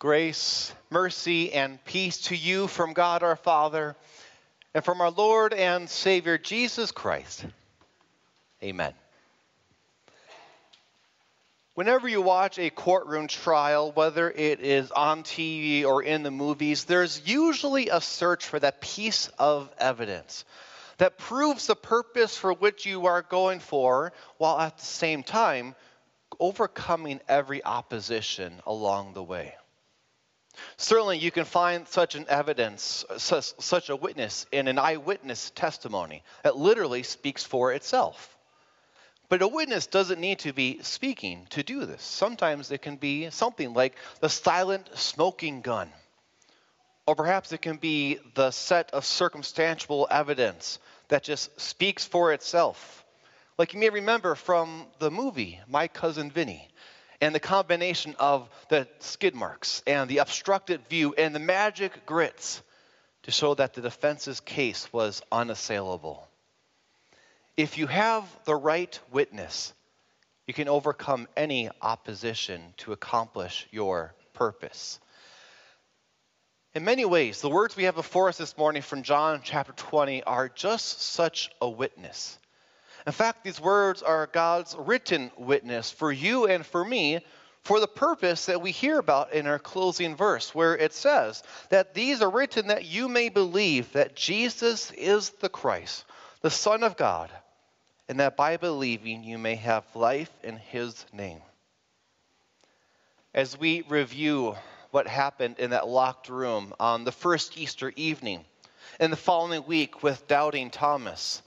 Grace, mercy, and peace to you from God our Father and from our Lord and Savior Jesus Christ. Amen. Whenever you watch a courtroom trial, whether it is on TV or in the movies, there's usually a search for that piece of evidence that proves the purpose for which you are going for, while at the same time overcoming every opposition along the way. Certainly, you can find such an evidence, such, a witness in an eyewitness testimony that literally speaks for itself. But a witness doesn't need to be speaking to do this. Sometimes it can be something like the silent smoking gun. Or perhaps it can be the set of circumstantial evidence that just speaks for itself. Like you may remember from the movie My Cousin Vinny, and the combination of the skid marks and the obstructed view and the magic grits to show that the defense's case was unassailable. If you have the right witness, you can overcome any opposition to accomplish your purpose. In many ways, the words we have before us this morning from John chapter 20 are just such a witness. In fact, these words are God's written witness for you and for me for the purpose that we hear about in our closing verse, where it says that these are written that you may believe that Jesus is the Christ, the Son of God, and that by believing you may have life in his name. As we review what happened in that locked room on the first Easter evening, and the following week with doubting Thomas,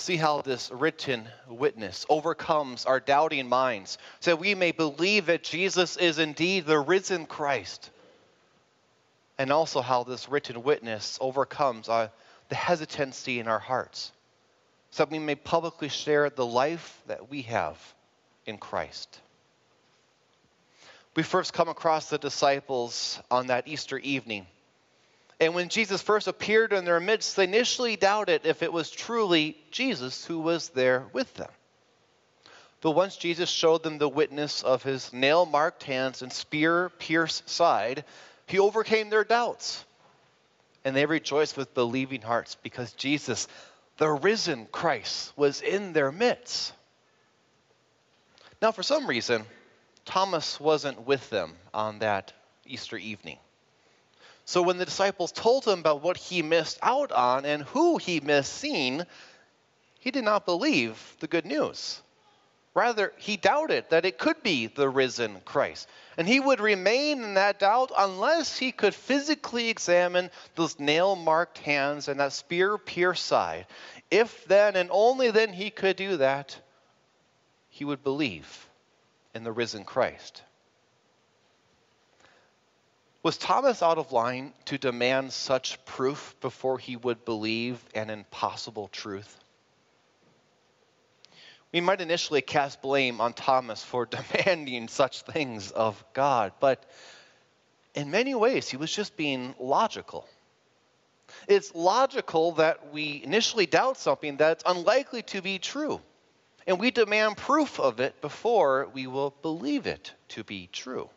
see how this written witness overcomes our doubting minds so we may believe that Jesus is indeed the risen Christ. And also how this written witness overcomes our, the hesitancy in our hearts so that we may publicly share the life that we have in Christ. We first come across the disciples on that Easter evening and when Jesus first appeared in their midst, they initially doubted if it was truly Jesus who was there with them. But once Jesus showed them the witness of his nail marked hands and spear pierced side, he overcame their doubts. And they rejoiced with believing hearts because Jesus, the risen Christ, was in their midst. Now, for some reason, Thomas wasn't with them on that Easter evening. So when the disciples told him about what he missed out on and who he missed seeing, he did not believe the good news. Rather, he doubted that it could be the risen Christ. And he would remain in that doubt unless he could physically examine those nail marked hands and that spear pierced side. If then and only then he could do that, he would believe in the risen Christ. Was Thomas out of line to demand such proof before he would believe an impossible truth? We might initially cast blame on Thomas for demanding such things of God, but in many ways, he was just being logical. It's logical that we initially doubt something that's unlikely to be true, and we demand proof of it before we will believe it to be true.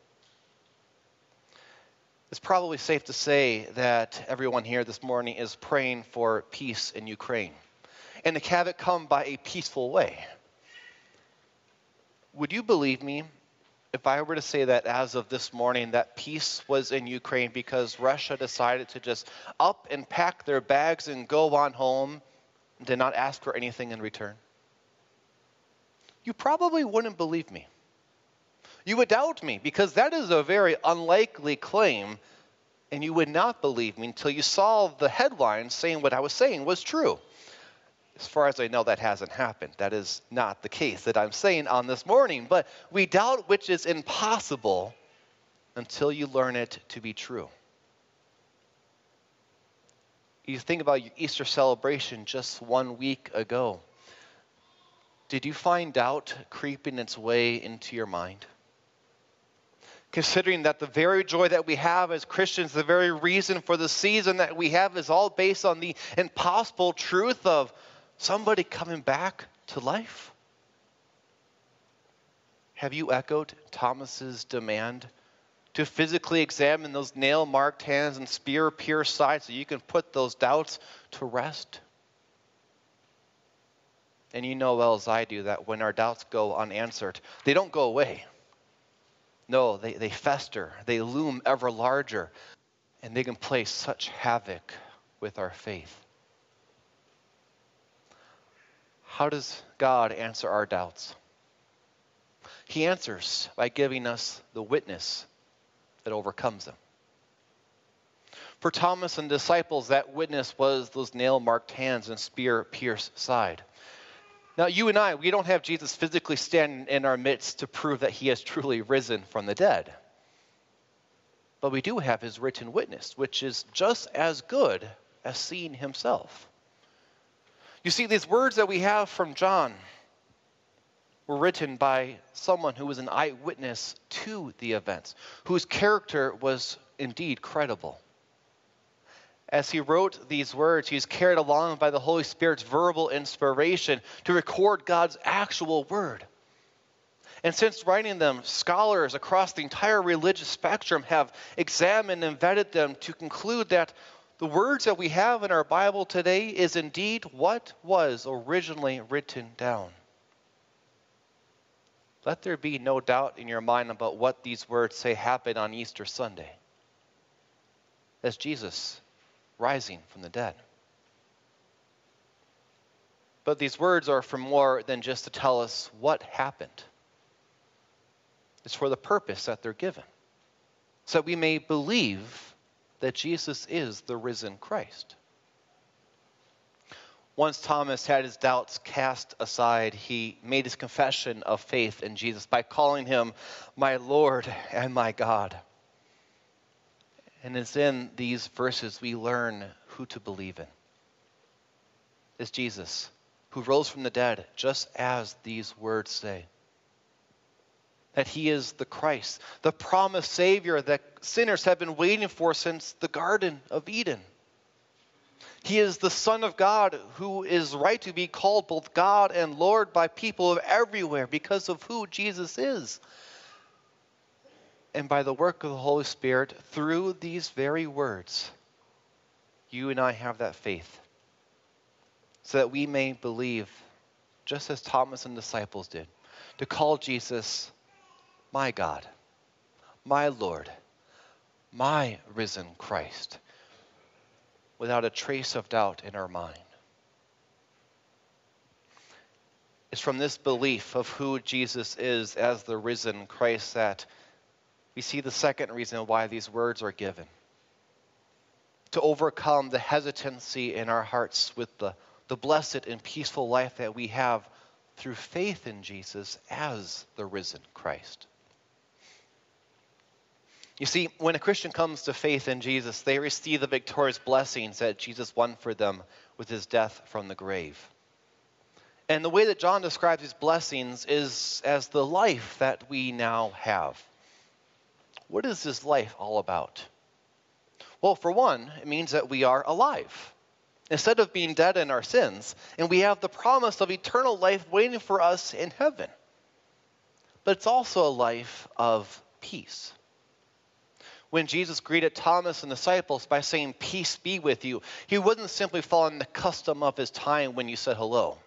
It's probably safe to say that everyone here this morning is praying for peace in Ukraine and to have it come by a peaceful way. Would you believe me if I were to say that as of this morning that peace was in Ukraine because Russia decided to just up and pack their bags and go on home and did not ask for anything in return? You probably wouldn't believe me you would doubt me because that is a very unlikely claim, and you would not believe me until you saw the headlines saying what I was saying was true. As far as I know, that hasn't happened. That is not the case that I'm saying on this morning. But we doubt which is impossible until you learn it to be true. You think about your Easter celebration just one week ago. Did you find doubt creeping its way into your mind? Considering that the very joy that we have as Christians, the very reason for the season that we have, is all based on the impossible truth of somebody coming back to life? Have you echoed Thomas's demand to physically examine those nail marked hands and spear pierced side so you can put those doubts to rest? And you know well as I do that when our doubts go unanswered, they don't go away. No, they, they fester, they loom ever larger, and they can play such havoc with our faith. How does God answer our doubts? He answers by giving us the witness that overcomes them. For Thomas and disciples, that witness was those nail marked hands and spear pierced side. Now, you and I, we don't have Jesus physically standing in our midst to prove that he has truly risen from the dead. But we do have his written witness, which is just as good as seeing himself. You see, these words that we have from John were written by someone who was an eyewitness to the events, whose character was indeed credible. As he wrote these words, he was carried along by the Holy Spirit's verbal inspiration to record God's actual word. And since writing them, scholars across the entire religious spectrum have examined and vetted them to conclude that the words that we have in our Bible today is indeed what was originally written down. Let there be no doubt in your mind about what these words say happened on Easter Sunday. As Jesus rising from the dead. But these words are for more than just to tell us what happened. It's for the purpose that they're given. So that we may believe that Jesus is the risen Christ. Once Thomas had his doubts cast aside, he made his confession of faith in Jesus by calling him my Lord and my God. And it's in these verses we learn who to believe in. It's Jesus who rose from the dead, just as these words say. That he is the Christ, the promised Savior that sinners have been waiting for since the Garden of Eden. He is the Son of God who is right to be called both God and Lord by people of everywhere because of who Jesus is. And by the work of the Holy Spirit, through these very words, you and I have that faith so that we may believe, just as Thomas and disciples did, to call Jesus my God, my Lord, my risen Christ without a trace of doubt in our mind. It's from this belief of who Jesus is as the risen Christ that we see the second reason why these words are given to overcome the hesitancy in our hearts with the, the blessed and peaceful life that we have through faith in Jesus as the risen Christ. You see, when a Christian comes to faith in Jesus, they receive the victorious blessings that Jesus won for them with his death from the grave. And the way that John describes these blessings is as the life that we now have. What is this life all about? Well, for one, it means that we are alive instead of being dead in our sins, and we have the promise of eternal life waiting for us in heaven. But it's also a life of peace when Jesus greeted Thomas and disciples by saying, Peace be with you, he wasn't simply following the custom of his time when you said hello,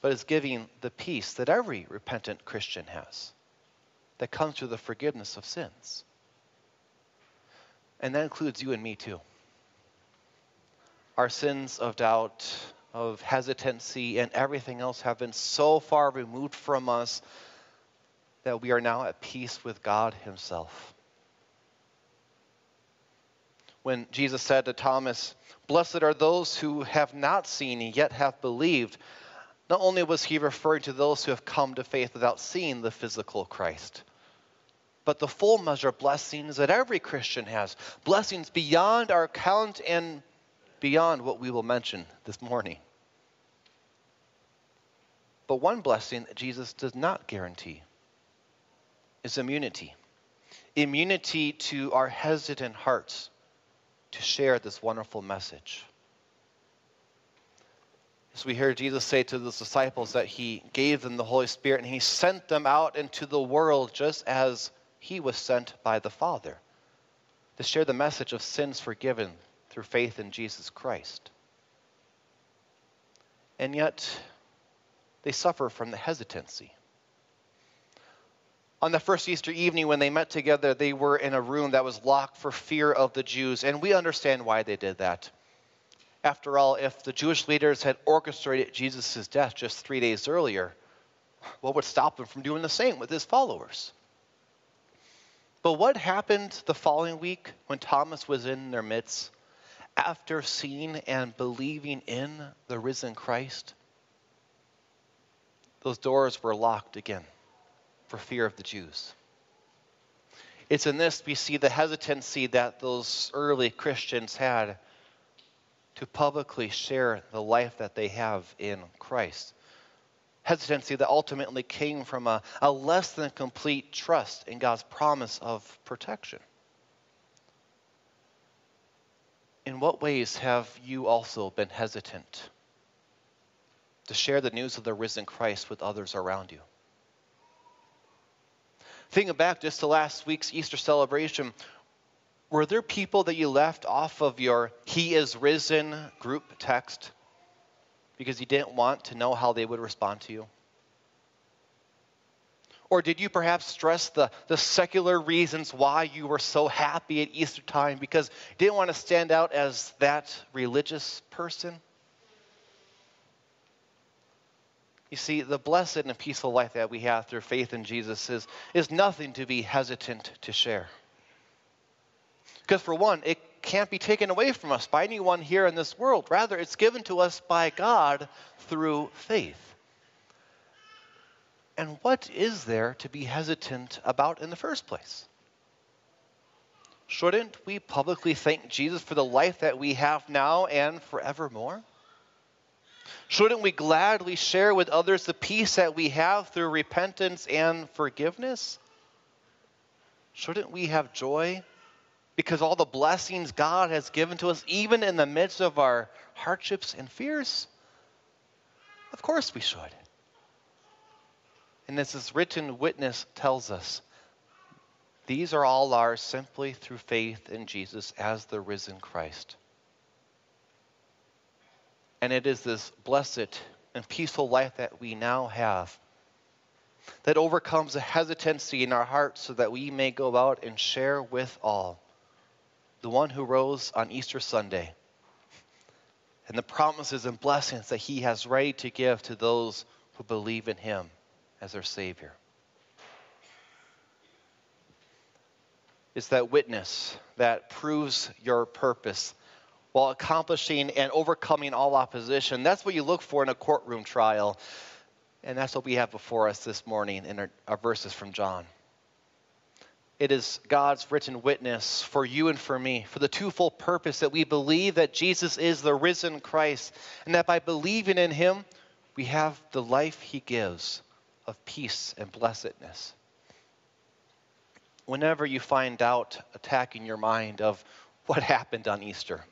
but is giving the peace that every repentant Christian has that comes through the forgiveness of sins. And that includes you and me too. Our sins of doubt, of hesitancy, and everything else have been so far removed from us that we are now at peace with God Himself when Jesus said to Thomas, Blessed are those who have not seen and yet have believed. Not only was he referring to those who have come to faith without seeing the physical Christ, but the full measure of blessings that every Christian has blessings beyond our count and beyond what we will mention this morning. But one blessing that Jesus does not guarantee is immunity immunity to our hesitant hearts to share this wonderful message. As we hear Jesus say to the disciples that he gave them the Holy Spirit and he sent them out into the world just as he was sent by the Father to share the message of sins forgiven through faith in Jesus Christ. And yet, they suffer from the hesitancy. On the first Easter evening, when they met together, they were in a room that was locked for fear of the Jews, and we understand why they did that. After all, if the Jewish leaders had orchestrated Jesus' death just three days earlier, what would stop them from doing the same with his followers? But what happened the following week when Thomas was in their midst after seeing and believing in the risen Christ? Those doors were locked again for fear of the Jews. It's in this we see the hesitancy that those early Christians had to publicly share the life that they have in Christ. Hesitancy that ultimately came from a, a less than complete trust in God's promise of protection. In what ways have you also been hesitant to share the news of the risen Christ with others around you? Thinking back just to last week's Easter celebration, were there people that you left off of your He is risen group text because you didn't want to know how they would respond to you? Or did you perhaps stress the, the secular reasons why you were so happy at Easter time because you didn't want to stand out as that religious person? You see, the blessed and peaceful life that we have through faith in Jesus is, is nothing to be hesitant to share. Because, for one, it can't be taken away from us by anyone here in this world. Rather, it's given to us by God through faith. And what is there to be hesitant about in the first place? Shouldn't we publicly thank Jesus for the life that we have now and forevermore? Shouldn't we gladly share with others the peace that we have through repentance and forgiveness? Shouldn't we have joy because all the blessings God has given to us, even in the midst of our hardships and fears? Of course we should. And as this written witness tells us, these are all ours simply through faith in Jesus as the risen Christ. And it is this blessed and peaceful life that we now have that overcomes the hesitancy in our hearts so that we may go out and share with all the one who rose on Easter Sunday and the promises and blessings that he has ready to give to those who believe in him as their Savior. It's that witness that proves your purpose while accomplishing and overcoming all opposition. That's what you look for in a courtroom trial. And that's what we have before us this morning in our, our verses from John. It is God's written witness for you and for me, for the twofold purpose that we believe that Jesus is the risen Christ, and that by believing in him, we have the life he gives of peace and blessedness. Whenever you find doubt attacking your mind of what happened on Easter,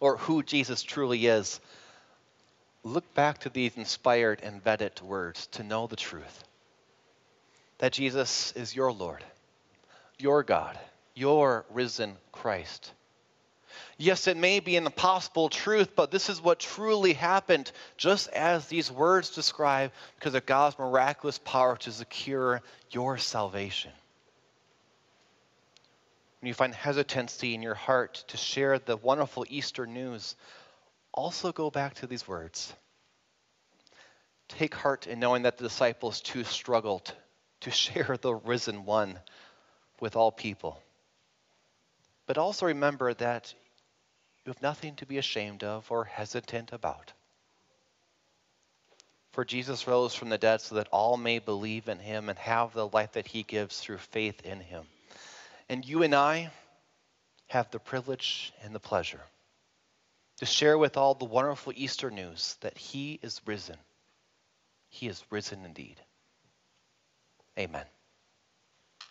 or who Jesus truly is, look back to these inspired and vetted words to know the truth. That Jesus is your Lord, your God, your risen Christ. Yes, it may be an impossible truth, but this is what truly happened, just as these words describe, because of God's miraculous power to secure your salvation when you find hesitancy in your heart to share the wonderful Easter news, also go back to these words. Take heart in knowing that the disciples too struggled to share the risen one with all people. But also remember that you have nothing to be ashamed of or hesitant about. For Jesus rose from the dead so that all may believe in him and have the life that he gives through faith in him. And you and I have the privilege and the pleasure to share with all the wonderful Easter news that He is risen. He is risen indeed. Amen.